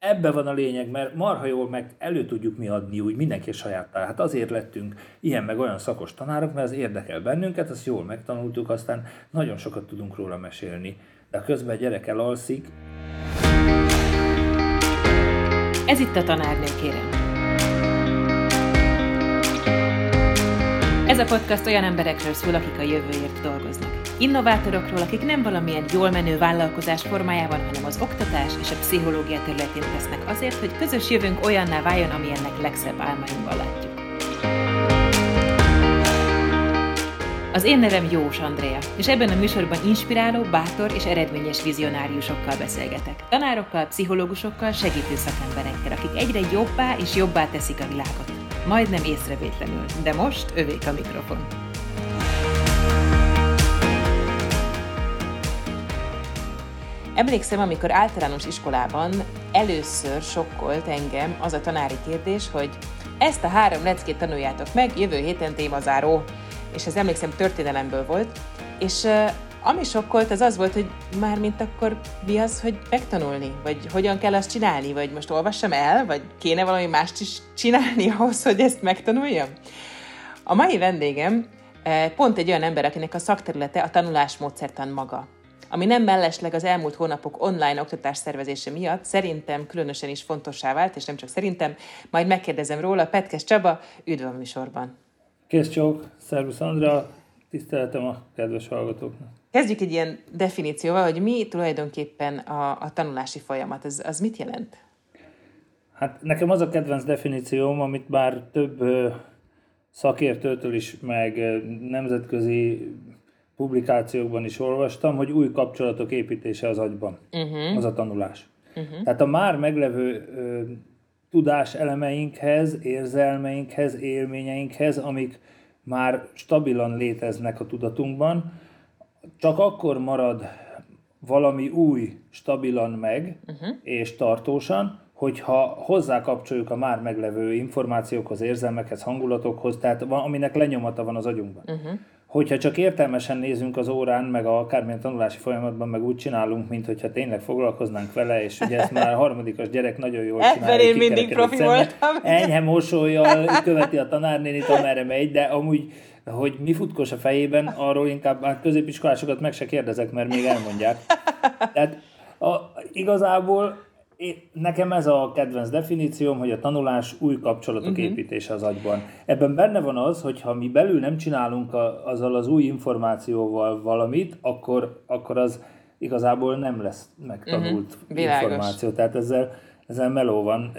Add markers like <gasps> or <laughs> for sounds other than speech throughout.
ebbe van a lényeg, mert marha jól meg elő tudjuk mi adni úgy mindenki saját Hát azért lettünk ilyen meg olyan szakos tanárok, mert az érdekel bennünket, azt jól megtanultuk, aztán nagyon sokat tudunk róla mesélni. De közben a gyerek elalszik. Ez itt a tanárnő, kérem. Ez a podcast olyan emberekről szól, akik a jövőért dolgoznak. Innovátorokról, akik nem valamilyen jól menő vállalkozás formájában, hanem az oktatás és a pszichológia területén tesznek azért, hogy közös jövőnk olyanná váljon, amilyennek legszebb álmainkban látjuk. Az én nevem Jós Andrea, és ebben a műsorban inspiráló, bátor és eredményes vizionáriusokkal beszélgetek. Tanárokkal, pszichológusokkal, segítő szakemberekkel, akik egyre jobbá és jobbá teszik a világot. Majdnem észrevétlenül, de most övék a mikrofon. Emlékszem, amikor általános iskolában először sokkolt engem az a tanári kérdés, hogy ezt a három leckét tanuljátok meg, jövő héten témazáró. És ez emlékszem történelemből volt. És uh, ami sokkolt, az az volt, hogy már mint akkor mi az, hogy megtanulni? Vagy hogyan kell azt csinálni? Vagy most olvassam el? Vagy kéne valami mást is csinálni <laughs> ahhoz, hogy ezt megtanuljam? A mai vendégem pont egy olyan ember, akinek a szakterülete a tanulásmódszertan maga ami nem mellesleg az elmúlt hónapok online oktatás szervezése miatt szerintem különösen is fontossá vált, és nem csak szerintem, majd megkérdezem róla. Petkes Csaba, üdv a műsorban! Kész csók, szervusz Andra, tiszteletem a kedves hallgatóknak. Kezdjük egy ilyen definícióval, hogy mi tulajdonképpen a, a tanulási folyamat, ez, az mit jelent? Hát nekem az a kedvenc definícióm, amit bár több szakértőtől is, meg nemzetközi publikációkban is olvastam, hogy új kapcsolatok építése az agyban, uh-huh. az a tanulás. Uh-huh. Tehát a már meglevő ö, tudás elemeinkhez, érzelmeinkhez, élményeinkhez, amik már stabilan léteznek a tudatunkban, csak akkor marad valami új stabilan meg uh-huh. és tartósan, hogyha hozzá kapcsoljuk a már meglevő információkhoz, érzelmekhez, hangulatokhoz, tehát aminek lenyomata van az agyunkban. Uh-huh hogyha csak értelmesen nézünk az órán, meg a akármilyen tanulási folyamatban, meg úgy csinálunk, mint hogyha tényleg foglalkoznánk vele, és ugye ezt már a harmadikas gyerek nagyon jól csinálja. én mindig profi voltam. Enyhe mosolyjal követi a tanárnénit, amerre megy, de amúgy hogy mi futkos a fejében, arról inkább már középiskolásokat meg se kérdezek, mert még elmondják. Tehát a, igazából nekem ez a kedvenc definícióm, hogy a tanulás új kapcsolatok uh-huh. építése az agyban. Ebben benne van az, hogy ha mi belül nem csinálunk a, azzal az új információval valamit, akkor, akkor az igazából nem lesz megtanult uh-huh. információ. Tehát ezzel ezzel meló van,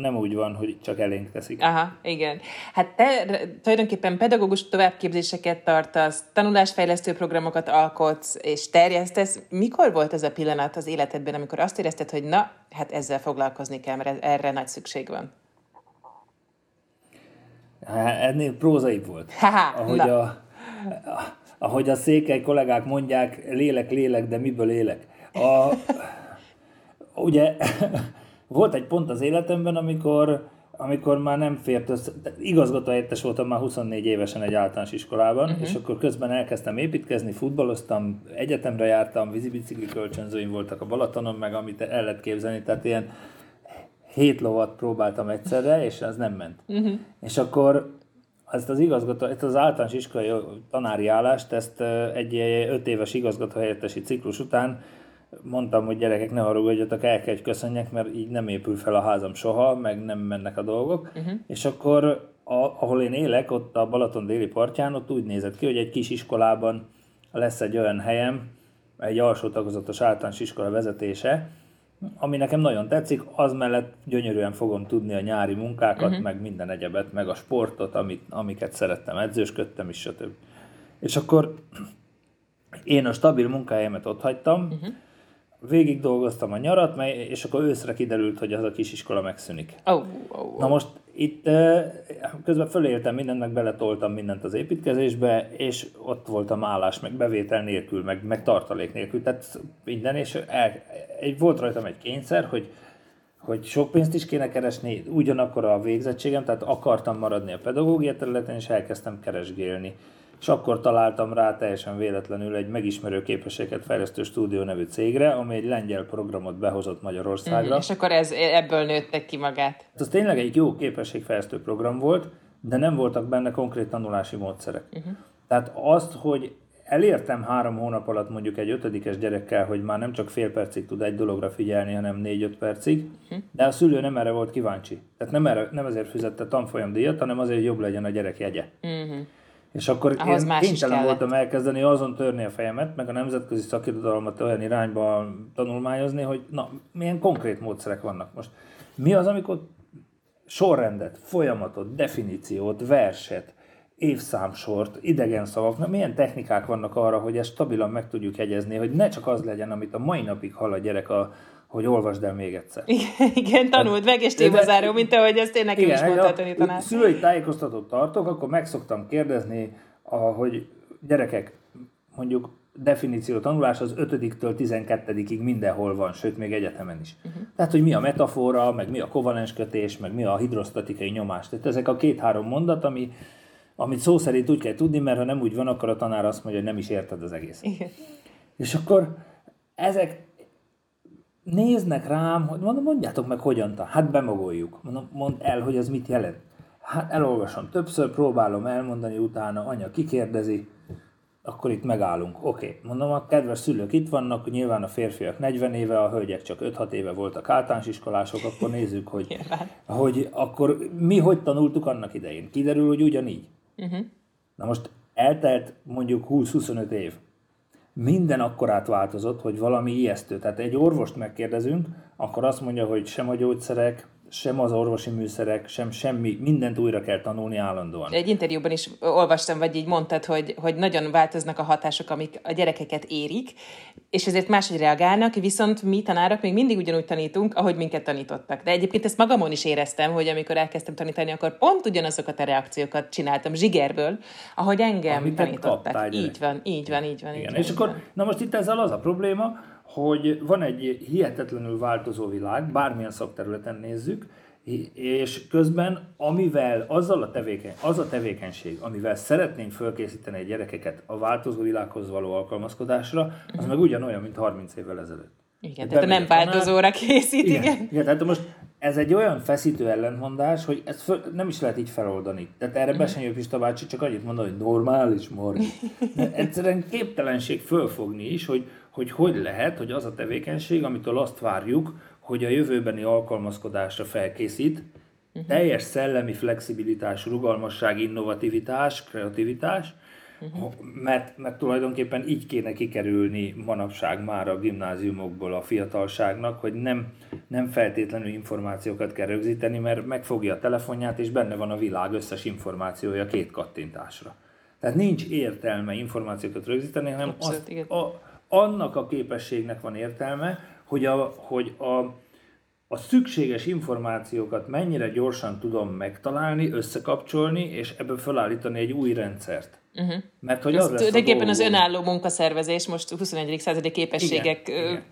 nem úgy van, hogy csak elénk teszik. Aha, igen. Hát te tulajdonképpen pedagógus továbbképzéseket tartasz, tanulásfejlesztő programokat alkotsz és terjesztesz. Mikor volt ez a pillanat az életedben, amikor azt érezted, hogy na, hát ezzel foglalkozni kell, mert erre nagy szükség van? Hát, ennél prózaibb volt. Ha, ahogy, na. a, ahogy a székely kollégák mondják, lélek, lélek, de miből élek? A, ugye volt egy pont az életemben, amikor, amikor már nem fért össze, igazgatóhelyettes voltam már 24 évesen egy általános iskolában, uh-huh. és akkor közben elkezdtem építkezni, futballoztam, egyetemre jártam, vízibicikli kölcsönzőim voltak a Balatonon, meg amit el lehet képzelni, tehát ilyen hét lovat próbáltam egyszerre, és az nem ment. Uh-huh. És akkor ezt az igazgató, ezt az általános iskolai tanári állást, ezt egy öt éves igazgatóhelyettesi ciklus után mondtam, hogy gyerekek, ne haragudjatok, el kell, hogy köszönjek, mert így nem épül fel a házam soha, meg nem mennek a dolgok. Uh-huh. És akkor, a, ahol én élek, ott a Balaton déli partján, ott úgy nézett ki, hogy egy kis iskolában lesz egy olyan helyem, egy alsó tagozatos általános iskola vezetése, ami nekem nagyon tetszik, az mellett gyönyörűen fogom tudni a nyári munkákat, uh-huh. meg minden egyebet, meg a sportot, amit, amiket szerettem, edzősködtem is, stb. És akkor én a stabil munkahelyemet ott hagytam, uh-huh végig dolgoztam a nyarat, és akkor őszre kiderült, hogy az a kisiskola megszűnik. Oh, oh, oh. Na most itt közben föléltem mindent, meg beletoltam mindent az építkezésbe, és ott voltam állás, meg bevétel nélkül, meg, meg tartalék nélkül, tehát minden, és el, egy, volt rajtam egy kényszer, hogy hogy sok pénzt is kéne keresni, ugyanakkor a végzettségem, tehát akartam maradni a pedagógia területen, és elkezdtem keresgélni és akkor találtam rá teljesen véletlenül egy megismerő képességet fejlesztő stúdió nevű cégre, ami egy lengyel programot behozott Magyarországra. Mm, és akkor ez, ebből nőttek ki magát. Ez tényleg egy jó képességfejlesztő program volt, de nem voltak benne konkrét tanulási módszerek. Uh-huh. Tehát azt, hogy elértem három hónap alatt mondjuk egy ötödikes gyerekkel, hogy már nem csak fél percig tud egy dologra figyelni, hanem négy-öt percig, uh-huh. de a szülő nem erre volt kíváncsi. Tehát nem, erre, nem ezért fizette tanfolyamdíjat, hanem azért, hogy jobb legyen a gyerek jegye. Uh-huh. És akkor Ahhoz én kénytelen voltam elkezdeni azon törni a fejemet, meg a nemzetközi szakirodalmat olyan irányba tanulmányozni, hogy na, milyen konkrét módszerek vannak most. Mi az, amikor sorrendet, folyamatot, definíciót, verset, évszámsort, idegen szavak, milyen technikák vannak arra, hogy ezt stabilan meg tudjuk jegyezni, hogy ne csak az legyen, amit a mai napig hall a gyerek, a, hogy olvasd el még egyszer. <laughs> Igen, igen tanult meg, és témazáró, mint ahogy ezt én nekem igen, is mondta a tanítanás. Szülői tájékoztatót tartok, akkor meg szoktam kérdezni, hogy gyerekek, mondjuk definíció tanulás az 5-től 12-ig mindenhol van, sőt még egyetemen is. Uh-huh. Tehát, hogy mi a metafora, meg mi a kovalens kötés, meg mi a hidrosztatikai nyomás. Tehát ezek a két-három mondat, ami, amit szó szerint úgy kell tudni, mert ha nem úgy van, akkor a tanár azt mondja, hogy nem is érted az egész. Igen. És akkor ezek néznek rám, hogy mondom, mondjátok meg hogyan, ta. hát bemogoljuk. Mondom, mondd el, hogy ez mit jelent. Hát elolvasom többször, próbálom elmondani, utána anya kikérdezi, akkor itt megállunk. Oké, okay. mondom, a kedves szülők itt vannak, nyilván a férfiak 40 éve, a hölgyek csak 5-6 éve voltak általános iskolások, akkor nézzük, hogy, hogy akkor mi hogy tanultuk annak idején. Kiderül, hogy ugyanígy. Uh-huh. Na most eltelt mondjuk 20-25 év. Minden akkorát változott, hogy valami ijesztő. Tehát egy orvost megkérdezünk, akkor azt mondja, hogy sem a gyógyszerek, sem az orvosi műszerek, sem semmi, mindent újra kell tanulni állandóan. Egy interjúban is olvastam, vagy így mondtad, hogy, hogy nagyon változnak a hatások, amik a gyerekeket érik, és ezért máshogy reagálnak, viszont mi tanárok még mindig ugyanúgy tanítunk, ahogy minket tanítottak. De egyébként ezt magamon is éreztem, hogy amikor elkezdtem tanítani, akkor pont ugyanazokat a reakciókat csináltam zsigerből, ahogy engem Amit tanítottak. Így van, így van, így van. Igen. Így van, és így akkor, na most itt ezzel az a probléma, hogy van egy hihetetlenül változó világ, bármilyen szakterületen nézzük, és közben, amivel azzal a tevékeny, az a tevékenység, amivel szeretnénk fölkészíteni egy gyerekeket a változó világhoz való alkalmazkodásra, az uh-huh. meg ugyanolyan, mint 30 évvel ezelőtt. Igen, tehát nem változóra készít, igen. Igen, igen tehát most ez egy olyan feszítő ellentmondás, hogy ezt föl, nem is lehet így feloldani. Tehát erre uh-huh. Besenyő Pista bácsi csak annyit mondani, hogy normális. De egyszerűen képtelenség fölfogni is, hogy, hogy hogy lehet, hogy az a tevékenység, amitől azt várjuk, hogy a jövőbeni alkalmazkodásra felkészít, uh-huh. teljes szellemi flexibilitás, rugalmasság, innovativitás, kreativitás, uh-huh. mert, mert tulajdonképpen így kéne kikerülni manapság már a gimnáziumokból a fiatalságnak, hogy nem, nem feltétlenül információkat kell rögzíteni, mert megfogja a telefonját, és benne van a világ összes információja két kattintásra. Tehát nincs értelme információkat rögzíteni, hanem Abszolút, azt, a, annak a képességnek van értelme, hogy a, hogy a, a szükséges információkat mennyire gyorsan tudom megtalálni, összekapcsolni, és ebből felállítani egy új rendszert. Uh-huh. Mert hogy az tulajdonképpen az önálló munkaszervezés most 21. századi képességekben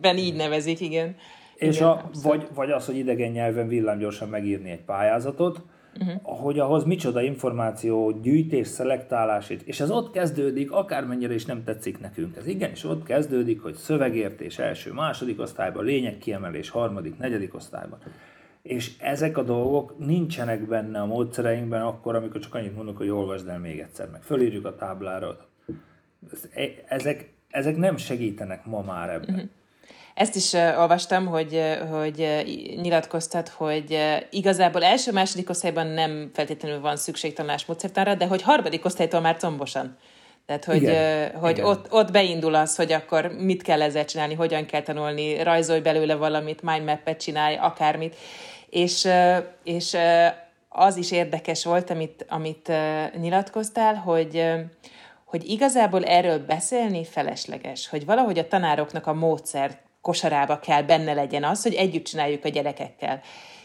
igen, így nevezik, igen. És igen, a, vagy, vagy az, hogy idegen nyelven villámgyorsan megírni egy pályázatot, uh-huh. hogy ahhoz micsoda információ, gyűjtés, szelektálás, és ez ott kezdődik, akármennyire is nem tetszik nekünk. Ez igenis ott kezdődik, hogy szövegértés első, második osztályban, lényegkiemelés harmadik, negyedik osztályban. És ezek a dolgok nincsenek benne a módszereinkben akkor, amikor csak annyit mondok, hogy olvasd el még egyszer, meg fölírjuk a táblára. Ezek, ezek nem segítenek ma már ebben. Uh-huh. Ezt is uh, olvastam, hogy, hogy uh, nyilatkoztat, hogy uh, igazából első-második osztályban nem feltétlenül van szükség tanulásmódszertanra, de hogy harmadik osztálytól már combosan. Tehát, hogy, igen, hogy igen. Ott, ott beindul az, hogy akkor mit kell ezzel csinálni, hogyan kell tanulni, rajzolj belőle valamit, mindmap-et csinálj, akármit. És, és az is érdekes volt, amit, amit nyilatkoztál, hogy hogy igazából erről beszélni felesleges, hogy valahogy a tanároknak a módszert kosarába kell benne legyen az, hogy együtt csináljuk a gyerekekkel.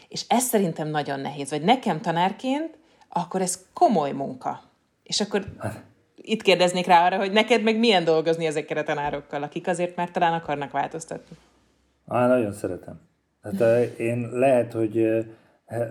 És ez szerintem nagyon nehéz. Vagy nekem tanárként, akkor ez komoly munka. És akkor hát. itt kérdeznék rá arra, hogy neked meg milyen dolgozni ezekkel a tanárokkal, akik azért már talán akarnak változtatni. Á, nagyon szeretem. Hát én lehet, hogy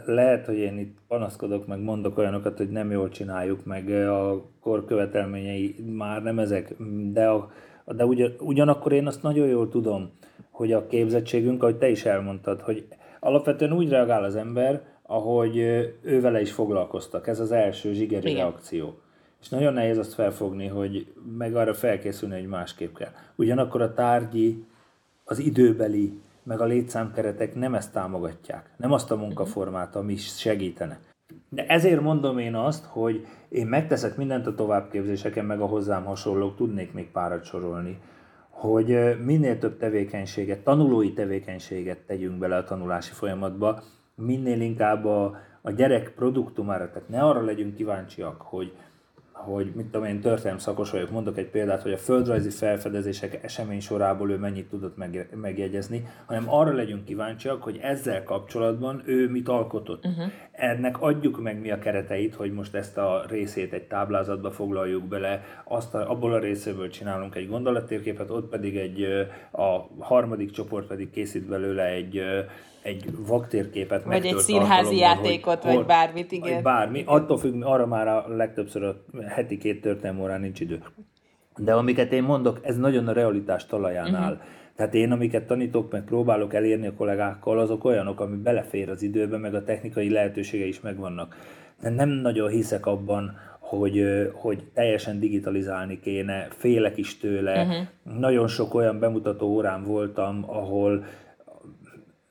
lehet, hogy én itt panaszkodok, meg mondok olyanokat, hogy nem jól csináljuk, meg a kor követelményei már nem ezek, de, a, de ugyan, ugyanakkor én azt nagyon jól tudom, hogy a képzettségünk, ahogy te is elmondtad, hogy alapvetően úgy reagál az ember, ahogy ő vele is foglalkoztak. Ez az első zsigeri Igen. reakció. És nagyon nehéz azt felfogni, hogy meg arra felkészülni, hogy másképp kell. Ugyanakkor a tárgyi, az időbeli, meg a létszámkeretek nem ezt támogatják. Nem azt a munkaformát, ami segítene. De ezért mondom én azt, hogy én megteszek mindent a továbbképzéseken, meg a hozzám hasonlók, tudnék még párat sorolni, hogy minél több tevékenységet, tanulói tevékenységet tegyünk bele a tanulási folyamatba, minél inkább a, a gyerek produktumára, tehát ne arra legyünk kíváncsiak, hogy hogy mit tudom én, történelem szakos vagyok, mondok egy példát, hogy a földrajzi felfedezések esemény sorából ő mennyit tudott meg, megjegyezni, hanem arra legyünk kíváncsiak, hogy ezzel kapcsolatban ő mit alkotott. Uh-huh. Ennek adjuk meg mi a kereteit, hogy most ezt a részét egy táblázatba foglaljuk bele, azt a, abból a részéből csinálunk egy gondolattérképet, ott pedig egy, a harmadik csoport pedig készít belőle egy egy vaktérképet Vagy egy színházi játékot, hogy, vagy bármit, igen. Vagy bármi, attól függ, arra már a legtöbbször a heti két történelmi órán nincs idő. De amiket én mondok, ez nagyon a realitás talaján uh-huh. áll. Tehát én, amiket tanítok, meg próbálok elérni a kollégákkal, azok olyanok, ami belefér az időbe, meg a technikai lehetősége is megvannak. De nem nagyon hiszek abban, hogy, hogy teljesen digitalizálni kéne, félek is tőle. Uh-huh. Nagyon sok olyan bemutató órán voltam, ahol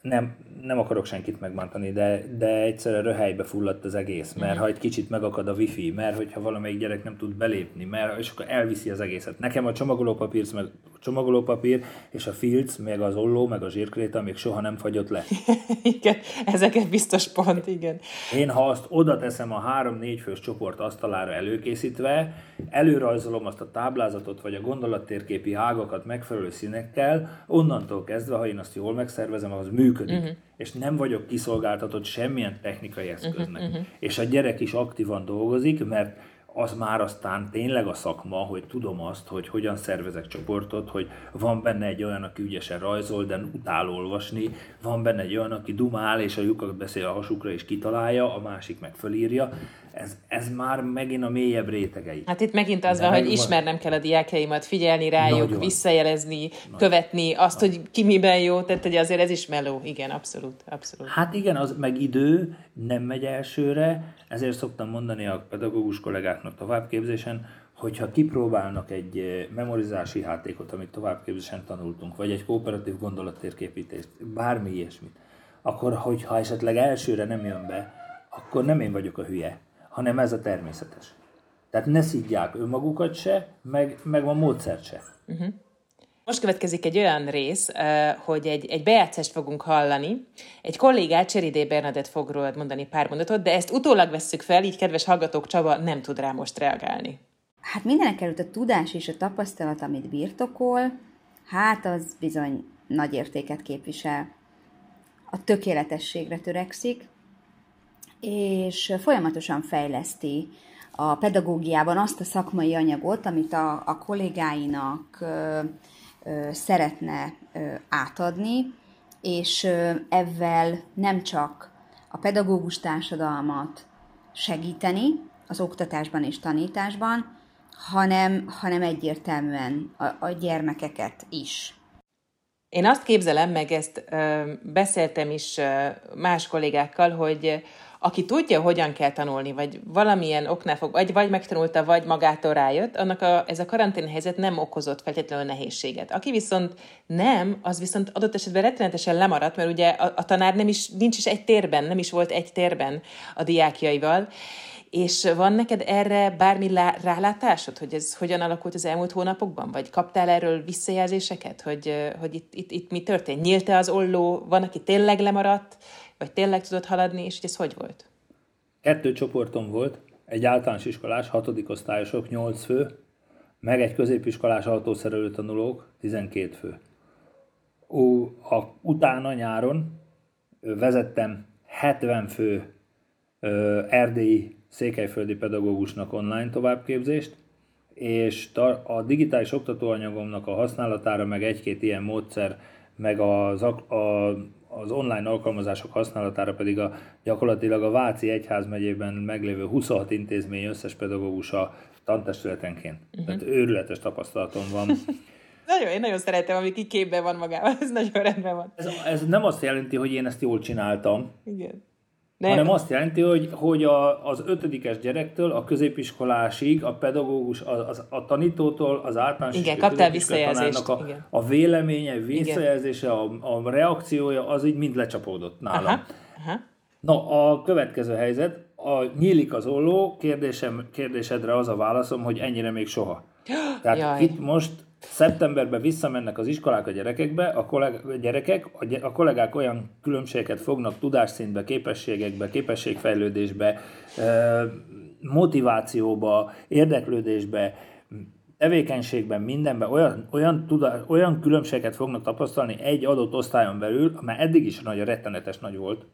nem, nem akarok senkit megbántani, de, de egyszerűen röhelybe fulladt az egész, mert ha egy kicsit megakad a wifi, mert hogyha valamelyik gyerek nem tud belépni, mert és akkor elviszi az egészet. Nekem a csomagolópapír, meg csomagolópapír és a filc, meg az olló, meg a zsírkréta még soha nem fagyott le. <laughs> igen, ezeket biztos pont, igen. Én ha azt oda teszem a három-négy fős csoport asztalára előkészítve, előrajzolom azt a táblázatot, vagy a gondolattérképi ágakat megfelelő színekkel, onnantól kezdve, ha én azt jól megszervezem, az működik. Uh-huh és nem vagyok kiszolgáltatott semmilyen technikai eszköznek. Uh-huh, uh-huh. És a gyerek is aktívan dolgozik, mert az már aztán tényleg a szakma, hogy tudom azt, hogy hogyan szervezek csoportot, hogy van benne egy olyan, aki ügyesen rajzol, de utál olvasni, van benne egy olyan, aki dumál, és a lyukat beszél a hasukra, és kitalálja, a másik meg fölírja ez, ez már megint a mélyebb rétegei. Hát itt megint az De van, hogy ismernem kell a diákjaimat, figyelni rájuk, Nagyon. visszajelezni, Nagyon. követni azt, Nagyon. hogy ki miben jó, tehát hogy azért ez is meló, igen, abszolút, abszolút. Hát igen, az meg idő, nem megy elsőre, ezért szoktam mondani a pedagógus kollégáknak továbbképzésen, hogyha kipróbálnak egy eh, memorizási játékot, amit továbbképzésen tanultunk, vagy egy kooperatív gondolattérképítést, bármi ilyesmit, akkor hogyha esetleg elsőre nem jön be, akkor nem én vagyok a hülye, hanem ez a természetes. Tehát ne szidják önmagukat se, meg, meg a módszert se. Uh-huh. Most következik egy olyan rész, hogy egy, egy bejátszást fogunk hallani. Egy kollégát, Cseridé Bernadett fog rólad mondani pár mondatot, de ezt utólag vesszük fel, így kedves hallgatók, Csaba nem tud rá most reagálni. Hát mindenek előtt a tudás és a tapasztalat, amit birtokol, hát az bizony nagy értéket képvisel. A tökéletességre törekszik, és folyamatosan fejleszti a pedagógiában azt a szakmai anyagot, amit a, a kollégáinak ö, ö, szeretne ö, átadni, és ö, ezzel nem csak a pedagógus társadalmat segíteni az oktatásban és tanításban, hanem, hanem egyértelműen a, a gyermekeket is. Én azt képzelem, meg ezt ö, beszéltem is ö, más kollégákkal, hogy aki tudja, hogyan kell tanulni, vagy valamilyen oknál fog, vagy, vagy megtanulta, vagy magától rájött, annak a, ez a karantén helyzet nem okozott feltétlenül nehézséget. Aki viszont nem, az viszont adott esetben rettenetesen lemaradt, mert ugye a, a tanár nem is, nincs is egy térben, nem is volt egy térben a diákjaival, és van neked erre bármi rálátásod, hogy ez hogyan alakult az elmúlt hónapokban? Vagy kaptál erről visszajelzéseket, hogy, hogy itt, itt, itt mi történt? Nyílt-e az olló? Van, aki tényleg lemaradt? Vagy tényleg tudod haladni, és hogy ez hogy volt? Kettő csoportom volt, egy általános iskolás, hatodik osztályosok, 8 fő, meg egy középiskolás autószerelő tanulók, 12 fő. Ó, a, utána nyáron vezettem 70 fő ö, erdélyi székelyföldi pedagógusnak online továbbképzést, és a digitális oktatóanyagomnak a használatára, meg egy-két ilyen módszer, meg az, a, az online alkalmazások használatára pedig a, gyakorlatilag a Váci Egyházmegyében meglévő 26 intézmény összes pedagógusa tantestületenként. Uh-huh. Tehát őrületes tapasztalatom van. <laughs> nagyon, én nagyon szeretem, ami képbe van magával, ez nagyon rendben van. Ez, ez nem azt jelenti, hogy én ezt jól csináltam. Igen. Nem. hanem azt jelenti, hogy, hogy a, az ötödikes gyerektől a középiskolásig a pedagógus, a, a, a tanítótól az általános Igen, kaptál visszajelzést. A, Igen. a véleménye, visszajelzése, a, a reakciója, az így mind lecsapódott nálam. Aha. Aha. Na, a következő helyzet, a nyílik az olló, kérdésem, kérdésedre az a válaszom, hogy ennyire még soha. <gasps> Tehát Jaj. itt most Szeptemberben visszamennek az iskolák a gyerekekbe, a, kolleg- a gyerekek, a, gy- a kollégák olyan különbségeket fognak tudásszintbe, képességekbe, képességfejlődésbe, motivációba, érdeklődésbe, tevékenységben, mindenben olyan, olyan, tudá, olyan különbséget fognak tapasztalni egy adott osztályon belül, mert eddig is nagy, rettenetes nagy volt.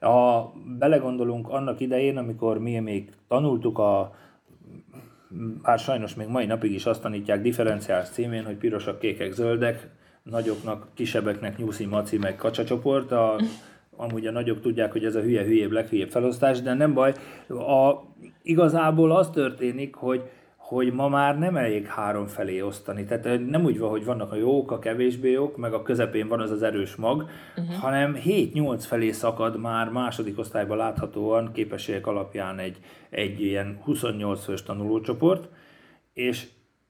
Ha belegondolunk annak idején, amikor mi még tanultuk a bár sajnos még mai napig is azt tanítják differenciális címén, hogy pirosak, kékek, zöldek, nagyoknak, kisebbeknek nyúszi, maci, meg kacsacsoport, a, amúgy a nagyok tudják, hogy ez a hülye, hülyébb, leghülyébb felosztás, de nem baj. A, igazából az történik, hogy hogy ma már nem elég három felé osztani. Tehát nem úgy van, hogy vannak a jók, a kevésbé jók, meg a közepén van az az erős mag, uh-huh. hanem 7-8 felé szakad már második osztályban láthatóan képességek alapján egy, egy ilyen 28 fős tanulócsoport, és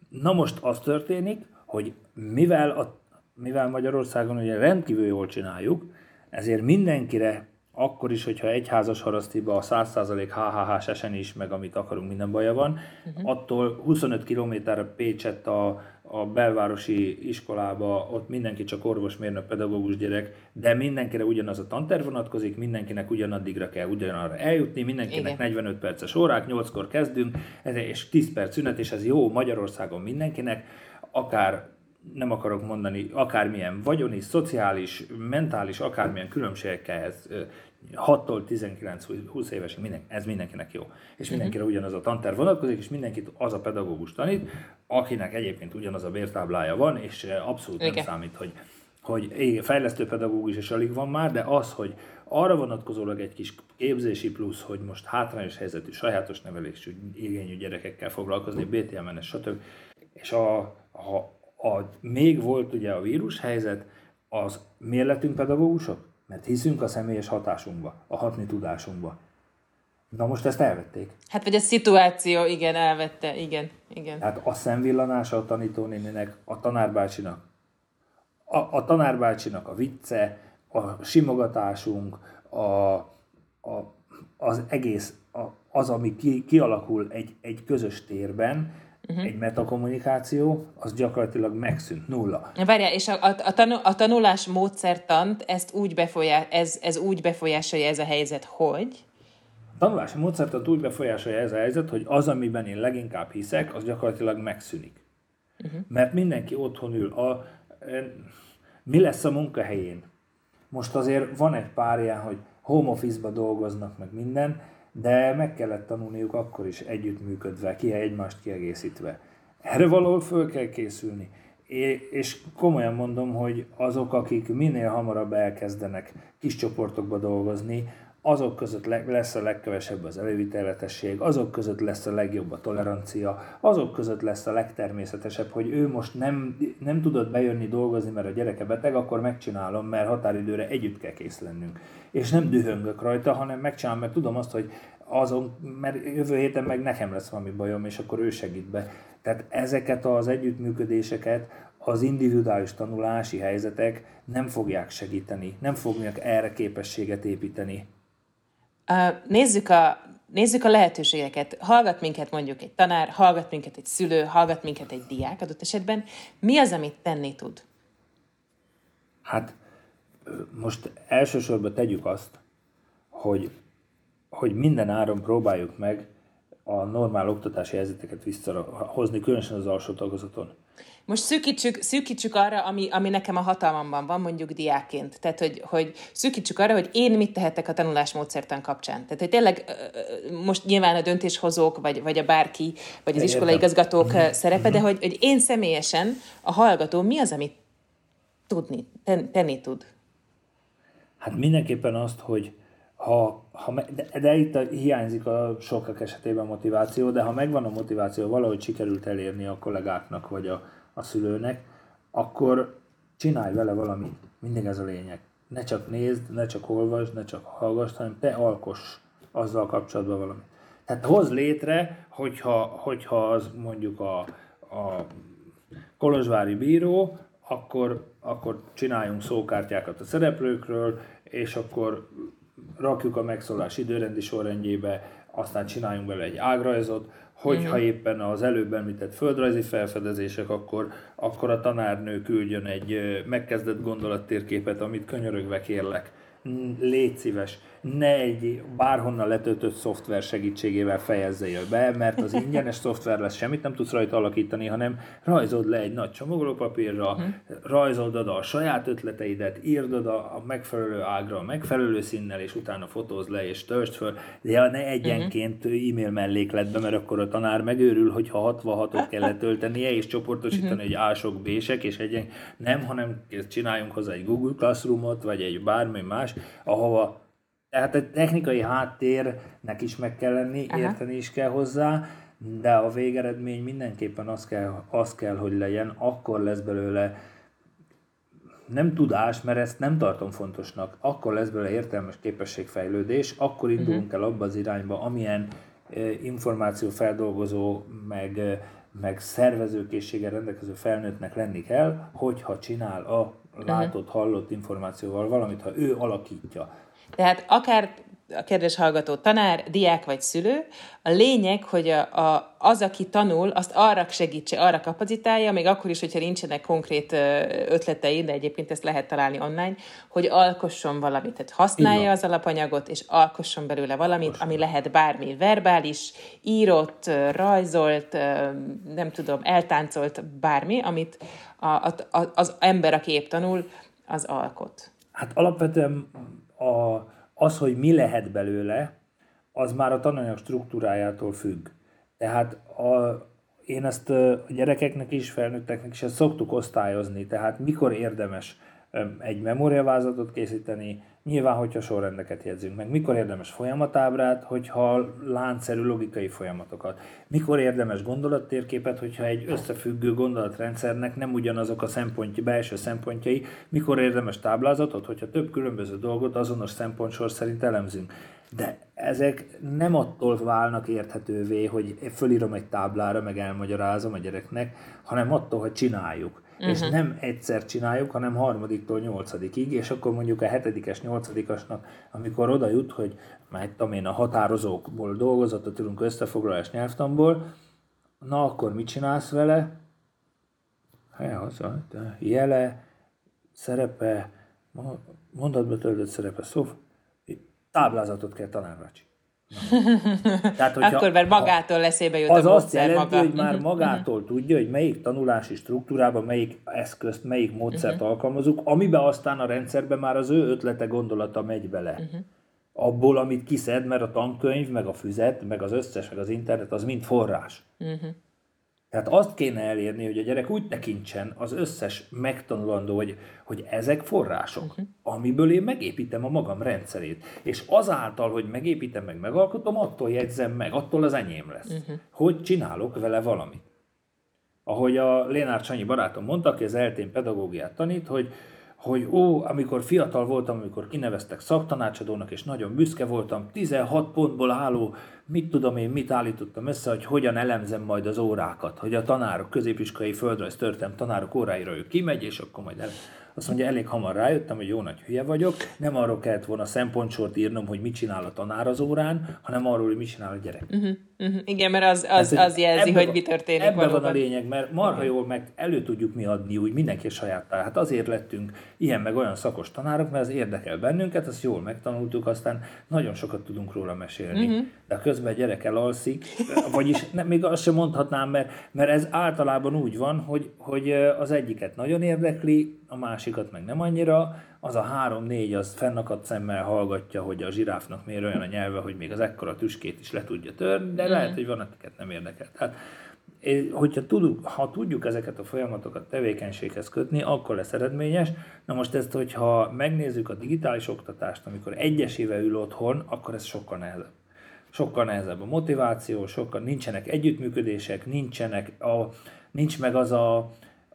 na most az történik, hogy mivel, a, mivel Magyarországon ugye rendkívül jól csináljuk, ezért mindenkire akkor is, hogyha egy házas harasztiba a 100% HHH esen is, meg amit akarunk, minden baja van, uh-huh. attól 25 km Pécsett a, a belvárosi iskolába, ott mindenki csak orvosmérnök, pedagógus gyerek, de mindenkire ugyanaz a tanterv vonatkozik, mindenkinek ugyanaddigra kell ugyanarra eljutni, mindenkinek Igen. 45 perces órák, 8-kor kezdünk, és 10 perc szünet, és ez jó Magyarországon mindenkinek, akár nem akarok mondani, akármilyen vagyoni, szociális, mentális, akármilyen különbségekhez 6-tól 19-20 évesig minden, ez mindenkinek jó. És mindenkire uh-huh. ugyanaz a tanterv vonatkozik, és mindenkit az a pedagógus tanít, akinek egyébként ugyanaz a bértáblája van, és abszolút Igen. nem számít, hogy, hogy fejlesztő pedagógus is alig van már, de az, hogy arra vonatkozólag egy kis képzési plusz, hogy most hátrányos helyzetű, sajátos nevelésű igényű gyerekekkel foglalkozni, BTM-es, stb. És a, a, a, még volt ugye a vírus helyzet, az miért lettünk pedagógusok? Mert hiszünk a személyes hatásunkba, a hatni tudásunkba. Na most ezt elvették. Hát vagy a szituáció, igen, elvette, igen, igen. Tehát a szemvillanása a tanítónéninek, a tanárbácsinak, a, a tanárbácsinak a vicce, a simogatásunk, a, a, az egész, a, az, ami ki, kialakul egy, egy közös térben, uh-huh. egy metakommunikáció, az gyakorlatilag megszűnt, nulla. Várjál, és a, a, a, tanul, a tanulás módszertant ezt úgy befolyá, ez, ez úgy befolyásolja ez a helyzet, hogy? A tanulási módszertant úgy befolyásolja ez a helyzet, hogy az, amiben én leginkább hiszek, az gyakorlatilag megszűnik. Uh-huh. Mert mindenki otthon ül. A, mi lesz a munkahelyén? Most azért van egy pár ilyen, hogy home office-ba dolgoznak, meg minden, de meg kellett tanulniuk akkor is együttműködve, ki egymást kiegészítve. Erre valahol föl kell készülni. És komolyan mondom, hogy azok, akik minél hamarabb elkezdenek kis csoportokba dolgozni, azok között lesz a legkevesebb az előviteletesség, azok között lesz a legjobb a tolerancia, azok között lesz a legtermészetesebb, hogy ő most nem, nem tudott bejönni dolgozni, mert a gyereke beteg, akkor megcsinálom, mert határidőre együtt kell kész lennünk. És nem dühöngök rajta, hanem megcsinálom, mert tudom azt, hogy azon, mert jövő héten meg nekem lesz valami bajom, és akkor ő segít be. Tehát ezeket az együttműködéseket az individuális tanulási helyzetek nem fogják segíteni, nem fogják erre képességet építeni. Nézzük a, nézzük a lehetőségeket. Hallgat minket mondjuk egy tanár, hallgat minket egy szülő, hallgat minket egy diák adott esetben. Mi az, amit tenni tud? Hát most elsősorban tegyük azt, hogy, hogy minden áron próbáljuk meg a normál oktatási helyzeteket visszahozni, különösen az alsó tagozaton. Most szűkítsük, szűkítsük arra, ami, ami nekem a hatalmamban van, mondjuk diákként. Tehát, hogy, hogy szűkítsük arra, hogy én mit tehetek a tanulásmódszertan kapcsán. Tehát, hogy tényleg most nyilván a döntéshozók, vagy, vagy a bárki, vagy az iskolai igazgatók mm-hmm. szerepe, de hogy, hogy én személyesen, a hallgató, mi az, amit tudni, ten, tenni tud? Hát mindenképpen azt, hogy ha, ha de, de itt a, hiányzik a sokak esetében motiváció, de ha megvan a motiváció, valahogy sikerült elérni a kollégáknak vagy a, a szülőnek, akkor csinálj vele valamit. Mindig ez a lényeg. Ne csak nézd, ne csak olvasd, ne csak hallgass, hanem te alkoss azzal kapcsolatban valamit. Tehát hoz létre, hogyha, hogyha az mondjuk a, a Kolozsvári bíró, akkor, akkor csináljunk szókártyákat a szereplőkről, és akkor rakjuk a megszólás időrendi sorrendjébe, aztán csináljunk bele egy ágrajzot, hogyha mm-hmm. éppen az előbb említett földrajzi felfedezések, akkor, akkor a tanárnő küldjön egy megkezdett gondolattérképet, amit könyörögve kérlek, légy szíves, ne egy bárhonnan letöltött szoftver segítségével fejezzél be, mert az ingyenes szoftver lesz, semmit nem tudsz rajta alakítani, hanem rajzold le egy nagy csomagolópapírra, uh-huh. rajzold oda a saját ötleteidet, írd oda a megfelelő ágra, a megfelelő színnel, és utána fotózd le és töltsd föl, de ne egyenként uh-huh. e-mail mellékletbe, mert akkor a tanár megőrül, hogyha 66-ot kell letöltenie, és csoportosítani uh-huh. egy ások, bések, és egyen nem, hanem csináljunk hozzá egy Google Classroomot, vagy egy bármi más, ahova tehát a technikai háttérnek is meg kell lenni, Aha. érteni is kell hozzá, de a végeredmény mindenképpen az kell, az kell, hogy legyen, akkor lesz belőle nem tudás, mert ezt nem tartom fontosnak, akkor lesz belőle értelmes képességfejlődés, akkor indulunk uh-huh. el abba az irányba, amilyen uh, információfeldolgozó, meg, uh, meg szervezőkészséggel rendelkező felnőttnek lenni kell, hogyha csinál a látott, hallott információval valamit, ha ő alakítja. Tehát akár a kedves hallgató tanár, diák vagy szülő, a lényeg, hogy a, a, az, aki tanul, azt arra segítse, arra kapacitálja, még akkor is, hogyha nincsenek konkrét ötletei, de egyébként ezt lehet találni online, hogy alkosson valamit, tehát használja az alapanyagot, és alkosson belőle valamit, Alkosson. ami lehet bármi verbális, írott, rajzolt, nem tudom, eltáncolt bármi, amit a, a, az ember, aki épp tanul, az alkot. Hát alapvetően a, az, hogy mi lehet belőle, az már a tananyag struktúrájától függ. Tehát a, én ezt a gyerekeknek is, felnőtteknek is ezt szoktuk osztályozni, tehát mikor érdemes egy memóriavázatot készíteni, nyilván, hogyha sorrendeket jegyzünk meg. Mikor érdemes folyamatábrát, hogyha láncszerű logikai folyamatokat. Mikor érdemes gondolattérképet, hogyha egy összefüggő gondolatrendszernek nem ugyanazok a szempontja, belső szempontjai. Mikor érdemes táblázatot, hogyha több különböző dolgot azonos szempontsor szerint elemzünk. De ezek nem attól válnak érthetővé, hogy fölírom egy táblára, meg elmagyarázom a gyereknek, hanem attól, hogy csináljuk uh-huh. és nem egyszer csináljuk, hanem harmadiktól nyolcadikig, és akkor mondjuk a hetedikes, nyolcadikasnak, amikor oda jut, hogy már tudom én a határozókból dolgozott, tudunk összefoglalás nyelvtamból, na akkor mit csinálsz vele? Jele, szerepe, mondatba töltött szerepe, szó, táblázatot kell tanárra csinálni. Tehát, hogyha, Akkor már magától eszébe jut az a azt jelenti, maga. hogy már mhm, magától uh-huh. tudja, hogy melyik tanulási struktúrában, melyik eszközt, melyik módszert uh-huh. alkalmazunk, amiben aztán a rendszerben már az ő ötlete, gondolata megy bele. Uh-huh. Abból, amit kiszed, mert a tankönyv, meg a füzet, meg az összes, meg az internet, az mind forrás. Uh-huh. Tehát azt kéne elérni, hogy a gyerek úgy tekintsen az összes megtanulandó, hogy, hogy ezek források, uh-huh. amiből én megépítem a magam rendszerét. És azáltal, hogy megépítem meg, megalkotom, attól jegyzem meg, attól az enyém lesz. Uh-huh. Hogy csinálok vele valamit. Ahogy a Lénár Csanyi barátom mondta, aki az eltén pedagógiát tanít, hogy hogy ó, amikor fiatal voltam, amikor kineveztek szaktanácsadónak, és nagyon büszke voltam, 16 pontból álló, mit tudom én, mit állítottam össze, hogy hogyan elemzem majd az órákat, hogy a tanárok, középiskolai földrajz történet tanárok óráira ő kimegy, és akkor majd el, azt mondja, elég hamar rájöttem, hogy jó nagy hülye vagyok, nem arról kellett volna szempontsort írnom, hogy mit csinál a tanár az órán, hanem arról, hogy mit csinál a gyerek. Uh-huh, uh-huh. Igen, mert az, az, Ez, az jelzi, ebbe, hogy mi történik Ebben valóban. van a lényeg, mert marha jól meg elő tudjuk mi adni úgy mindenki saját Hát azért lettünk ilyen meg olyan szakos tanárok, mert az érdekel bennünket, azt jól megtanultuk, aztán nagyon sokat tudunk róla mesélni. Uh-huh. De közben a gyerek elalszik, vagyis nem, még azt sem mondhatnám, mert, mert ez általában úgy van, hogy, hogy az egyiket nagyon érdekli, a másikat meg nem annyira, az a három-négy az fennakadt szemmel hallgatja, hogy a zsiráfnak miért olyan a nyelve, hogy még az ekkora tüskét is le tudja törni, de lehet, hogy van, akiket nem érdekel. Tehát hogyha tudjuk, ha tudjuk ezeket a folyamatokat tevékenységhez kötni, akkor lesz eredményes. Na most ezt, hogyha megnézzük a digitális oktatást, amikor egyesével ül otthon, akkor ez sokkal nehezebb. Sokkal nehezebb a motiváció, sokkal nincsenek együttműködések, nincsenek a, nincs meg az a,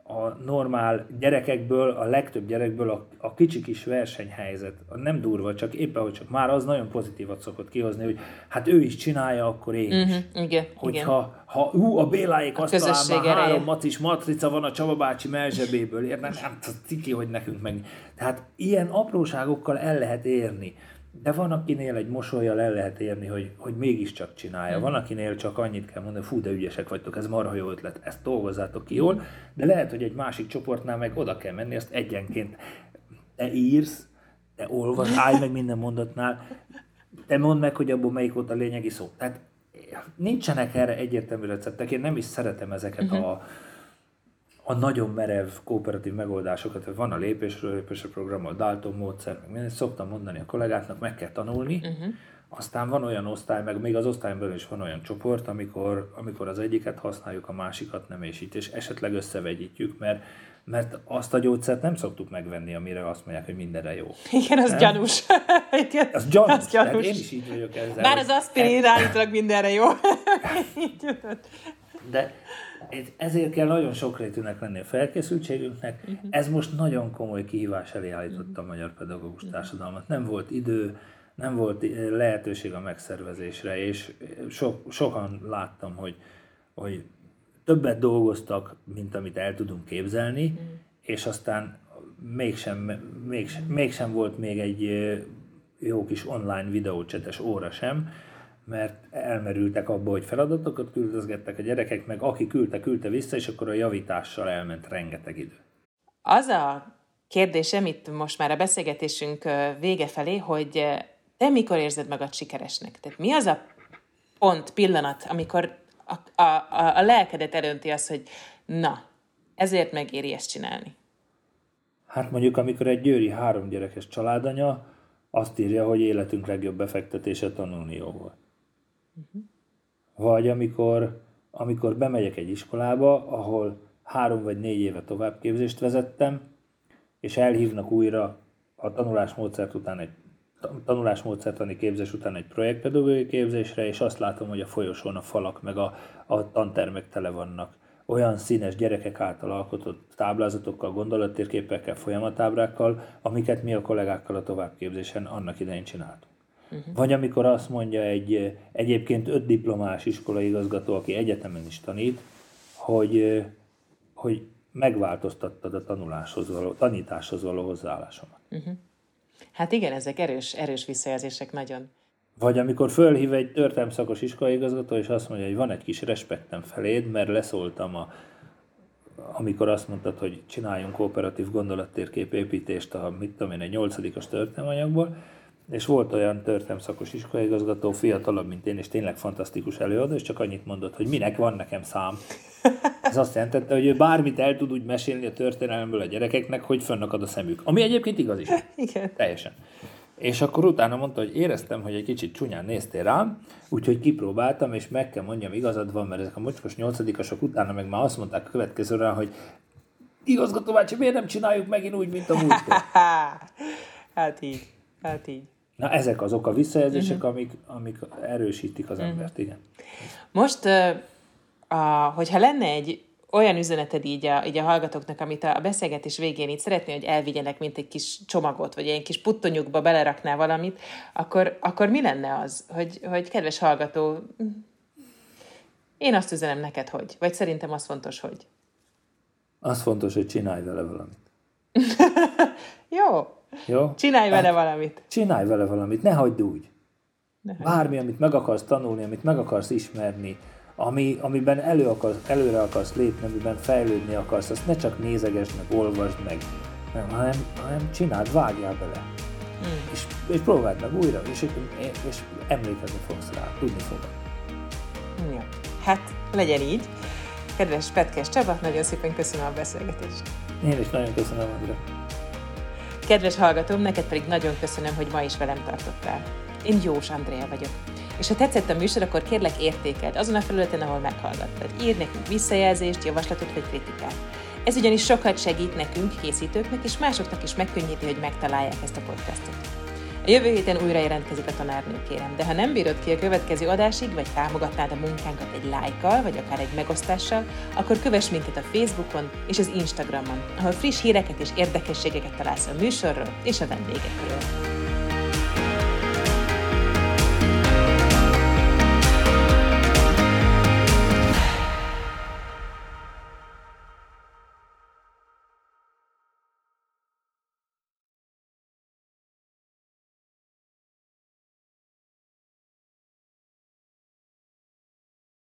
a normál gyerekekből, a legtöbb gyerekből a, a kicsi kis versenyhelyzet, nem durva, csak éppen, hogy csak már az nagyon pozitívat szokott kihozni, hogy hát ő is csinálja, akkor én is. Uh-huh, igen, Hogyha igen. ha ú, a Béláék azt talán már három macis matrica van a Csaba bácsi melzsebéből, érted? Nem, ciki, hogy nekünk meg. Tehát ilyen apróságokkal el lehet érni. De van, akinél egy mosolyjal el lehet érni, hogy, hogy mégiscsak csinálja. Mm. Van, akinél csak annyit kell mondani, fú, de ügyesek vagytok, ez marha jó ötlet, ezt dolgozzátok ki jól, de lehet, hogy egy másik csoportnál meg oda kell menni, ezt egyenként te írsz, te olvas, állj meg minden mondatnál, te mondd meg, hogy abból melyik volt a lényegi szó. Tehát nincsenek erre egyértelmű receptek, én nem is szeretem ezeket uh-huh. a a nagyon merev kooperatív megoldásokat, van a lépésről lépésre program, a Dalton módszer, meg mindent szoktam mondani a kollégáknak, meg kell tanulni, uh-huh. aztán van olyan osztály, meg még az osztályon belül is van olyan csoport, amikor, amikor az egyiket használjuk, a másikat nem, és itt, és esetleg összevegyítjük, mert mert azt a gyógyszert nem szoktuk megvenni, amire azt mondják, hogy mindenre jó. Igen, az nem? gyanús. <laughs> Igen, az gyanús. Az gyanús. én is így vagyok ezzel. Bár az aspirin állítólag mindenre jó. <laughs> De ezért kell nagyon sokrétűnek lenni a felkészültségünknek. Uh-huh. Ez most nagyon komoly kihívás elé állította a magyar pedagógus társadalmat. Nem volt idő, nem volt lehetőség a megszervezésre, és so, sokan láttam, hogy, hogy többet dolgoztak, mint amit el tudunk képzelni, uh-huh. és aztán mégsem, mégsem, mégsem volt még egy jó kis online videócsetes óra sem, mert elmerültek abba, hogy feladatokat küldözgettek a gyerekek, meg aki küldte, küldte vissza, és akkor a javítással elment rengeteg idő. Az a kérdésem itt most már a beszélgetésünk vége felé, hogy te mikor érzed magad sikeresnek? Tehát mi az a pont, pillanat, amikor a, a, a, a lelkedet elönti az, hogy na, ezért megéri ezt csinálni? Hát mondjuk, amikor egy győri három gyerekes családanya azt írja, hogy életünk legjobb befektetése tanulni jó volt. Uh-huh. Vagy amikor, amikor bemegyek egy iskolába, ahol három vagy négy éve továbbképzést vezettem, és elhívnak újra a tanulásmódszert után egy tanulásmódszertani képzés után egy projektpedagógiai képzésre, és azt látom, hogy a folyosón a falak meg a, a tantermek tele vannak olyan színes gyerekek által alkotott táblázatokkal, gondolattérképekkel, folyamatábrákkal, amiket mi a kollégákkal a továbbképzésen annak idején csináltunk. Uh-huh. Vagy amikor azt mondja egy egyébként öt diplomás iskolai igazgató, aki egyetemen is tanít, hogy, hogy megváltoztattad a tanuláshoz való, tanításhoz való hozzáállásomat. Uh-huh. Hát igen, ezek erős, erős visszajelzések nagyon. Vagy amikor fölhív egy történelmszakos iskolai igazgató, és azt mondja, hogy van egy kis respektem feléd, mert leszóltam a, amikor azt mondtad, hogy csináljunk kooperatív gondolattérképépítést a, mit tudom én, egy nyolcadikos történelmanyagból, és volt olyan történelmszakos iskolaigazgató, fiatalabb, mint én, és tényleg fantasztikus előadó, és csak annyit mondott, hogy minek van nekem szám. Ez azt jelentette, hogy ő bármit el tud úgy mesélni a történelemből a gyerekeknek, hogy fönnakad a szemük. Ami egyébként igaz is. <laughs> Igen. Teljesen. És akkor utána mondta, hogy éreztem, hogy egy kicsit csúnyán néztél rám, úgyhogy kipróbáltam, és meg kell mondjam, igazad van, mert ezek a mocskos nyolcadikasok utána meg már azt mondták a következőre, hogy igazgató bácsi, miért nem csináljuk megint úgy, mint a múltkor? <laughs> hát így, hát így. Na ezek azok a visszajelzések, uh-huh. amik, amik erősítik az uh-huh. embert, igen. Most, a, hogyha lenne egy olyan üzeneted így a, így a hallgatóknak, amit a beszélgetés végén így szeretné, hogy elvigyenek, mint egy kis csomagot, vagy egy kis puttonyukba beleraknál valamit, akkor, akkor mi lenne az, hogy, hogy kedves hallgató, én azt üzenem neked, hogy? Vagy szerintem az fontos, hogy? Az fontos, hogy csinálj vele valamit. <laughs> Jó, jó? Csinálj vele hát, valamit. Csinálj vele valamit, ne hagyd úgy. Ne Bármi, amit meg akarsz tanulni, amit meg akarsz ismerni, ami, amiben elő akarsz, előre akarsz lépni, amiben fejlődni akarsz, azt ne csak nézegesd meg, olvasd meg, nem, hanem, hanem csináld, vágjál bele. Hmm. És, és próbáld meg újra, és, és emlékezni fogsz rá, tudni fogod. Ja. Hát, legyen így. Kedves Petkes Csaba, nagyon szépen köszönöm a beszélgetést. Én is nagyon köszönöm, Andra. Kedves hallgatóm, neked pedig nagyon köszönöm, hogy ma is velem tartottál. Én Jós Andrea vagyok. És ha tetszett a műsor, akkor kérlek értékelt azon a felületen, ahol meghallgattad. Írj nekünk visszajelzést, javaslatot vagy kritikát. Ez ugyanis sokat segít nekünk, készítőknek, és másoknak is megkönnyíti, hogy megtalálják ezt a podcastot. A jövő héten újra jelentkezik a tanárnő, kérem, de ha nem bírod ki a következő adásig, vagy támogatnád a munkánkat egy lájkkal, vagy akár egy megosztással, akkor kövess minket a Facebookon és az Instagramon, ahol friss híreket és érdekességeket találsz a műsorról és a vendégekről.